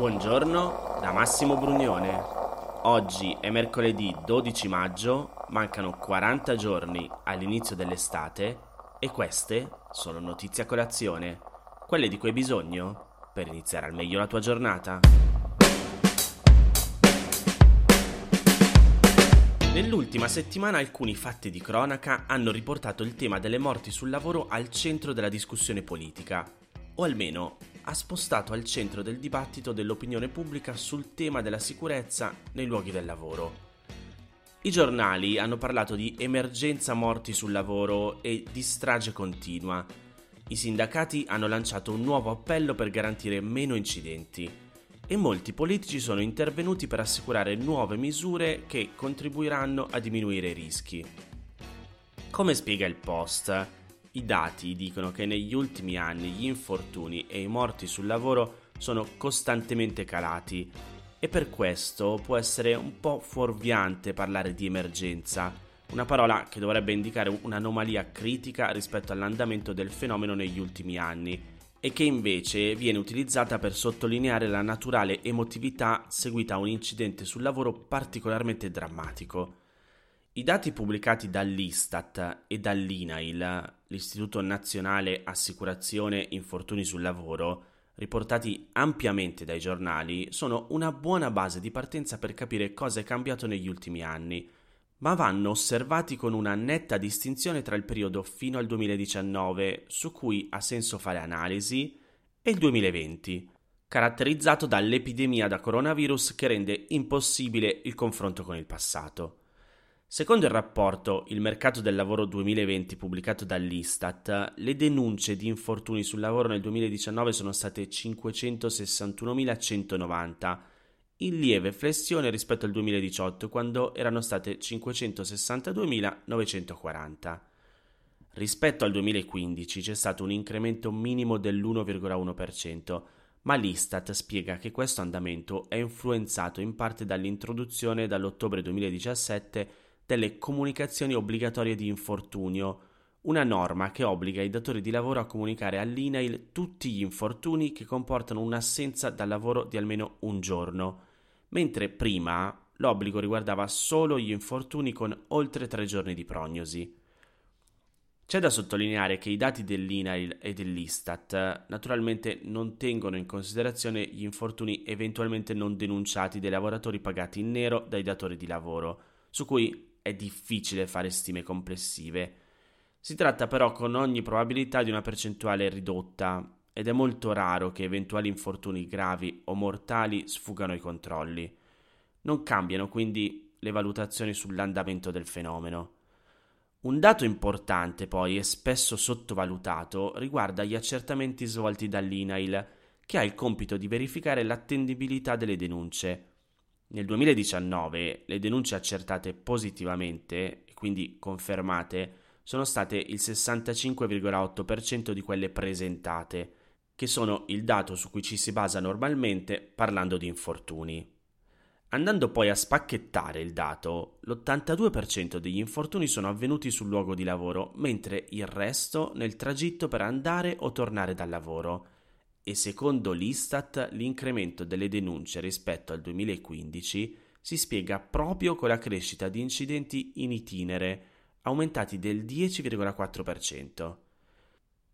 Buongiorno da Massimo Brugnone. Oggi è mercoledì 12 maggio, mancano 40 giorni all'inizio dell'estate e queste sono notizie a colazione, quelle di cui hai bisogno per iniziare al meglio la tua giornata. Nell'ultima settimana alcuni fatti di cronaca hanno riportato il tema delle morti sul lavoro al centro della discussione politica, o almeno ha spostato al centro del dibattito dell'opinione pubblica sul tema della sicurezza nei luoghi del lavoro. I giornali hanno parlato di emergenza morti sul lavoro e di strage continua. I sindacati hanno lanciato un nuovo appello per garantire meno incidenti e molti politici sono intervenuti per assicurare nuove misure che contribuiranno a diminuire i rischi. Come spiega il Post, i dati dicono che negli ultimi anni gli infortuni e i morti sul lavoro sono costantemente calati e per questo può essere un po' fuorviante parlare di emergenza, una parola che dovrebbe indicare un'anomalia critica rispetto all'andamento del fenomeno negli ultimi anni e che invece viene utilizzata per sottolineare la naturale emotività seguita a un incidente sul lavoro particolarmente drammatico. I dati pubblicati dall'Istat e dall'INAIL, l'Istituto Nazionale Assicurazione Infortuni sul Lavoro, riportati ampiamente dai giornali, sono una buona base di partenza per capire cosa è cambiato negli ultimi anni, ma vanno osservati con una netta distinzione tra il periodo fino al 2019, su cui ha senso fare analisi, e il 2020, caratterizzato dall'epidemia da coronavirus che rende impossibile il confronto con il passato. Secondo il rapporto Il mercato del lavoro 2020 pubblicato dall'Istat, le denunce di infortuni sul lavoro nel 2019 sono state 561.190, in lieve flessione rispetto al 2018 quando erano state 562.940. Rispetto al 2015 c'è stato un incremento minimo dell'1,1%, ma l'Istat spiega che questo andamento è influenzato in parte dall'introduzione dall'ottobre 2017 delle comunicazioni obbligatorie di infortunio, una norma che obbliga i datori di lavoro a comunicare all'INAIL tutti gli infortuni che comportano un'assenza dal lavoro di almeno un giorno, mentre prima l'obbligo riguardava solo gli infortuni con oltre tre giorni di prognosi. C'è da sottolineare che i dati dell'INAIL e dell'Istat naturalmente non tengono in considerazione gli infortuni eventualmente non denunciati dei lavoratori pagati in nero dai datori di lavoro, su cui è difficile fare stime complessive. Si tratta però con ogni probabilità di una percentuale ridotta ed è molto raro che eventuali infortuni gravi o mortali sfugano ai controlli. Non cambiano quindi le valutazioni sull'andamento del fenomeno. Un dato importante poi e spesso sottovalutato riguarda gli accertamenti svolti dall'INAIL, che ha il compito di verificare l'attendibilità delle denunce. Nel 2019 le denunce accertate positivamente, quindi confermate, sono state il 65,8% di quelle presentate, che sono il dato su cui ci si basa normalmente parlando di infortuni. Andando poi a spacchettare il dato, l'82% degli infortuni sono avvenuti sul luogo di lavoro, mentre il resto nel tragitto per andare o tornare dal lavoro e secondo l'Istat l'incremento delle denunce rispetto al 2015 si spiega proprio con la crescita di incidenti in itinere, aumentati del 10,4%.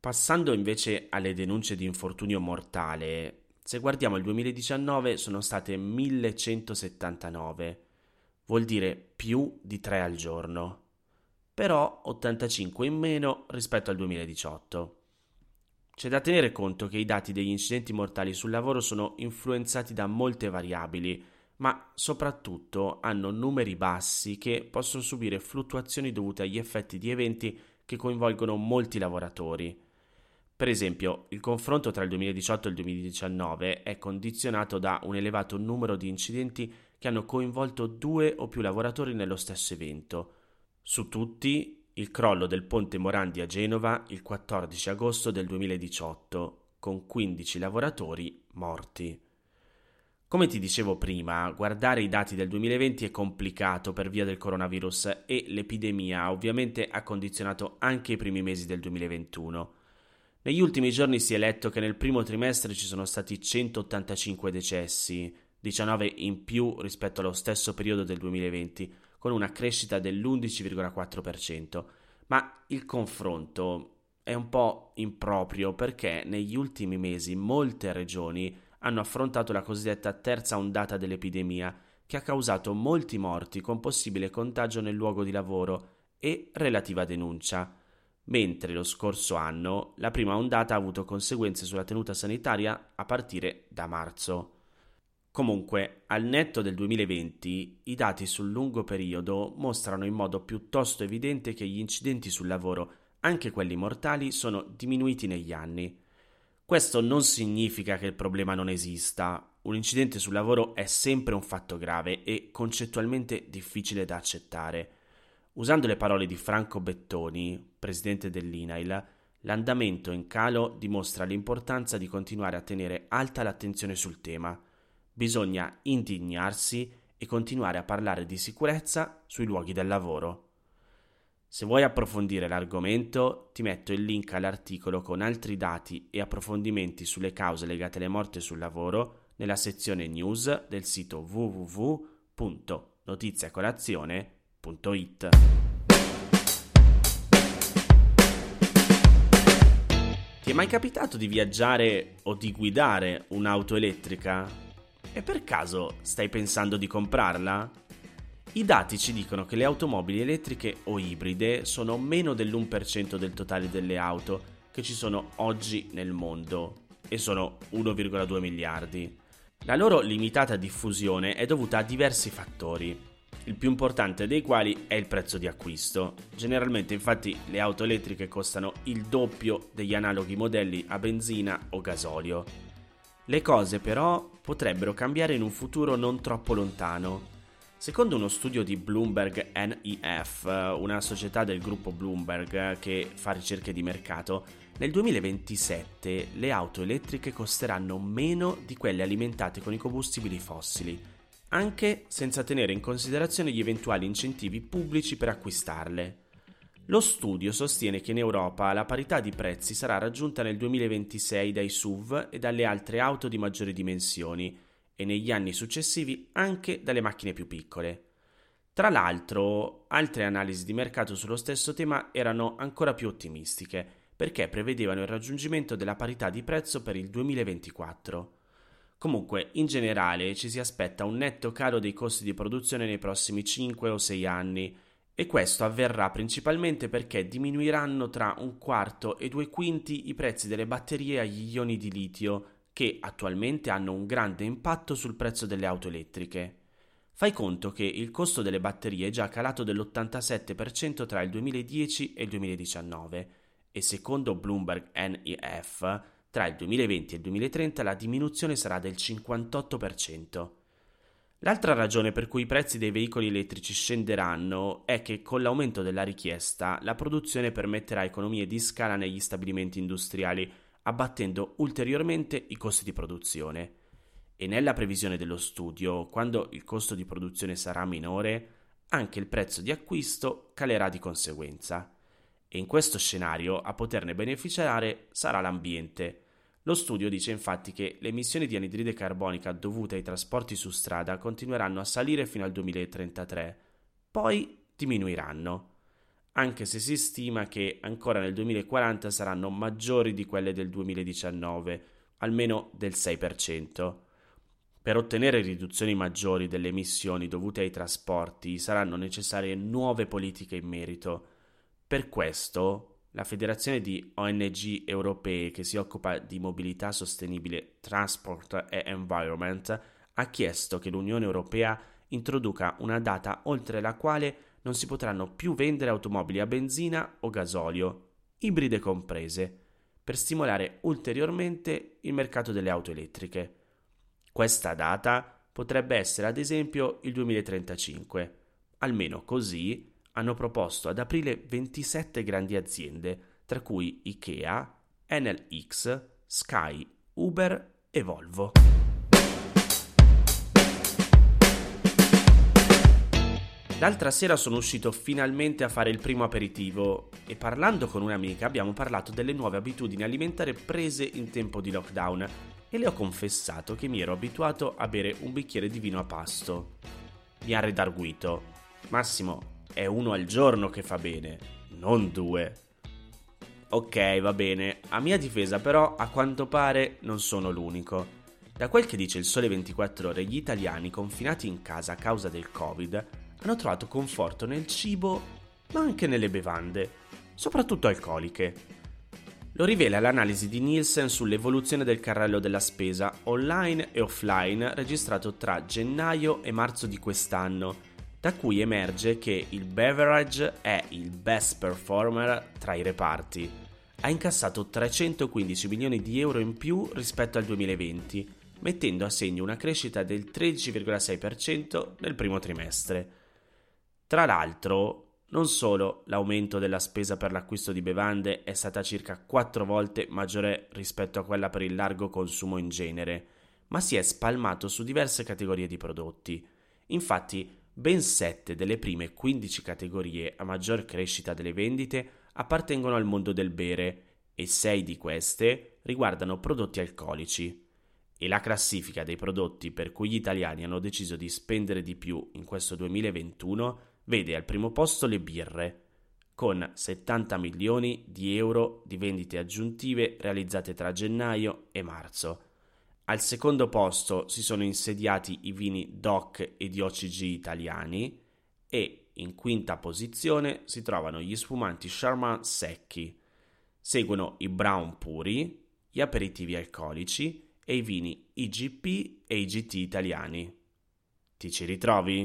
Passando invece alle denunce di infortunio mortale, se guardiamo il 2019 sono state 1179, vuol dire più di 3 al giorno, però 85 in meno rispetto al 2018. C'è da tenere conto che i dati degli incidenti mortali sul lavoro sono influenzati da molte variabili, ma soprattutto hanno numeri bassi che possono subire fluttuazioni dovute agli effetti di eventi che coinvolgono molti lavoratori. Per esempio, il confronto tra il 2018 e il 2019 è condizionato da un elevato numero di incidenti che hanno coinvolto due o più lavoratori nello stesso evento. Su tutti, il crollo del ponte Morandi a Genova il 14 agosto del 2018, con 15 lavoratori morti. Come ti dicevo prima, guardare i dati del 2020 è complicato per via del coronavirus e l'epidemia ovviamente ha condizionato anche i primi mesi del 2021. Negli ultimi giorni si è letto che nel primo trimestre ci sono stati 185 decessi, 19 in più rispetto allo stesso periodo del 2020, con una crescita dell'11,4%. Ma il confronto è un po' improprio perché negli ultimi mesi molte regioni hanno affrontato la cosiddetta terza ondata dell'epidemia, che ha causato molti morti con possibile contagio nel luogo di lavoro e relativa denuncia mentre lo scorso anno la prima ondata ha avuto conseguenze sulla tenuta sanitaria a partire da marzo. Comunque, al netto del 2020, i dati sul lungo periodo mostrano in modo piuttosto evidente che gli incidenti sul lavoro, anche quelli mortali, sono diminuiti negli anni. Questo non significa che il problema non esista. Un incidente sul lavoro è sempre un fatto grave e concettualmente difficile da accettare. Usando le parole di Franco Bettoni, presidente dell'INAIL, l'andamento in calo dimostra l'importanza di continuare a tenere alta l'attenzione sul tema. Bisogna indignarsi e continuare a parlare di sicurezza sui luoghi del lavoro. Se vuoi approfondire l'argomento, ti metto il link all'articolo con altri dati e approfondimenti sulle cause legate alle morti sul lavoro nella sezione news del sito www.notiziacolazione.com www.radioticino.it Ti è mai capitato di viaggiare o di guidare un'auto elettrica? E per caso stai pensando di comprarla? I dati ci dicono che le automobili elettriche o ibride sono meno dell'1% del totale delle auto che ci sono oggi nel mondo e sono 1,2 miliardi. La loro limitata diffusione è dovuta a diversi fattori il più importante dei quali è il prezzo di acquisto. Generalmente infatti le auto elettriche costano il doppio degli analoghi modelli a benzina o gasolio. Le cose però potrebbero cambiare in un futuro non troppo lontano. Secondo uno studio di Bloomberg NEF, una società del gruppo Bloomberg che fa ricerche di mercato, nel 2027 le auto elettriche costeranno meno di quelle alimentate con i combustibili fossili anche senza tenere in considerazione gli eventuali incentivi pubblici per acquistarle. Lo studio sostiene che in Europa la parità di prezzi sarà raggiunta nel 2026 dai SUV e dalle altre auto di maggiori dimensioni e negli anni successivi anche dalle macchine più piccole. Tra l'altro, altre analisi di mercato sullo stesso tema erano ancora più ottimistiche, perché prevedevano il raggiungimento della parità di prezzo per il 2024. Comunque, in generale, ci si aspetta un netto calo dei costi di produzione nei prossimi 5 o 6 anni e questo avverrà principalmente perché diminuiranno tra un quarto e due quinti i prezzi delle batterie agli ioni di litio che attualmente hanno un grande impatto sul prezzo delle auto elettriche. Fai conto che il costo delle batterie è già calato dell'87% tra il 2010 e il 2019 e secondo Bloomberg NEF tra il 2020 e il 2030 la diminuzione sarà del 58%. L'altra ragione per cui i prezzi dei veicoli elettrici scenderanno è che con l'aumento della richiesta la produzione permetterà economie di scala negli stabilimenti industriali, abbattendo ulteriormente i costi di produzione. E nella previsione dello studio, quando il costo di produzione sarà minore, anche il prezzo di acquisto calerà di conseguenza. E in questo scenario a poterne beneficiare sarà l'ambiente, lo studio dice infatti che le emissioni di anidride carbonica dovute ai trasporti su strada continueranno a salire fino al 2033, poi diminuiranno, anche se si stima che ancora nel 2040 saranno maggiori di quelle del 2019, almeno del 6%. Per ottenere riduzioni maggiori delle emissioni dovute ai trasporti saranno necessarie nuove politiche in merito. Per questo la federazione di ONG europee che si occupa di mobilità sostenibile, transport e environment ha chiesto che l'Unione Europea introduca una data oltre la quale non si potranno più vendere automobili a benzina o gasolio, ibride comprese, per stimolare ulteriormente il mercato delle auto elettriche. Questa data potrebbe essere ad esempio il 2035, almeno così hanno proposto ad aprile 27 grandi aziende, tra cui IKEA, Enel X, Sky, Uber e L'altra sera sono uscito finalmente a fare il primo aperitivo e parlando con un'amica abbiamo parlato delle nuove abitudini alimentari prese in tempo di lockdown e le ho confessato che mi ero abituato a bere un bicchiere di vino a pasto. Mi ha redarguito. Massimo, è uno al giorno che fa bene, non due. Ok, va bene. A mia difesa però, a quanto pare, non sono l'unico. Da quel che dice il Sole 24 ore, gli italiani confinati in casa a causa del Covid hanno trovato conforto nel cibo, ma anche nelle bevande, soprattutto alcoliche. Lo rivela l'analisi di Nielsen sull'evoluzione del carrello della spesa online e offline registrato tra gennaio e marzo di quest'anno, da cui emerge che il beverage è il best performer tra i reparti. Ha incassato 315 milioni di euro in più rispetto al 2020, mettendo a segno una crescita del 13,6% nel primo trimestre. Tra l'altro, non solo l'aumento della spesa per l'acquisto di bevande è stata circa 4 volte maggiore rispetto a quella per il largo consumo in genere, ma si è spalmato su diverse categorie di prodotti. Infatti, ben 7 delle prime 15 categorie a maggior crescita delle vendite appartengono al mondo del bere e 6 di queste riguardano prodotti alcolici. E la classifica dei prodotti per cui gli italiani hanno deciso di spendere di più in questo 2021 vede al primo posto le birre, con 70 milioni di euro di vendite aggiuntive realizzate tra gennaio e marzo. Al secondo posto si sono insediati i vini DOC e di OCG italiani e in quinta posizione si trovano gli spumanti Charmat secchi. Seguono i brown puri, gli aperitivi alcolici e i vini IGP e IGT italiani. Ti ci ritrovi?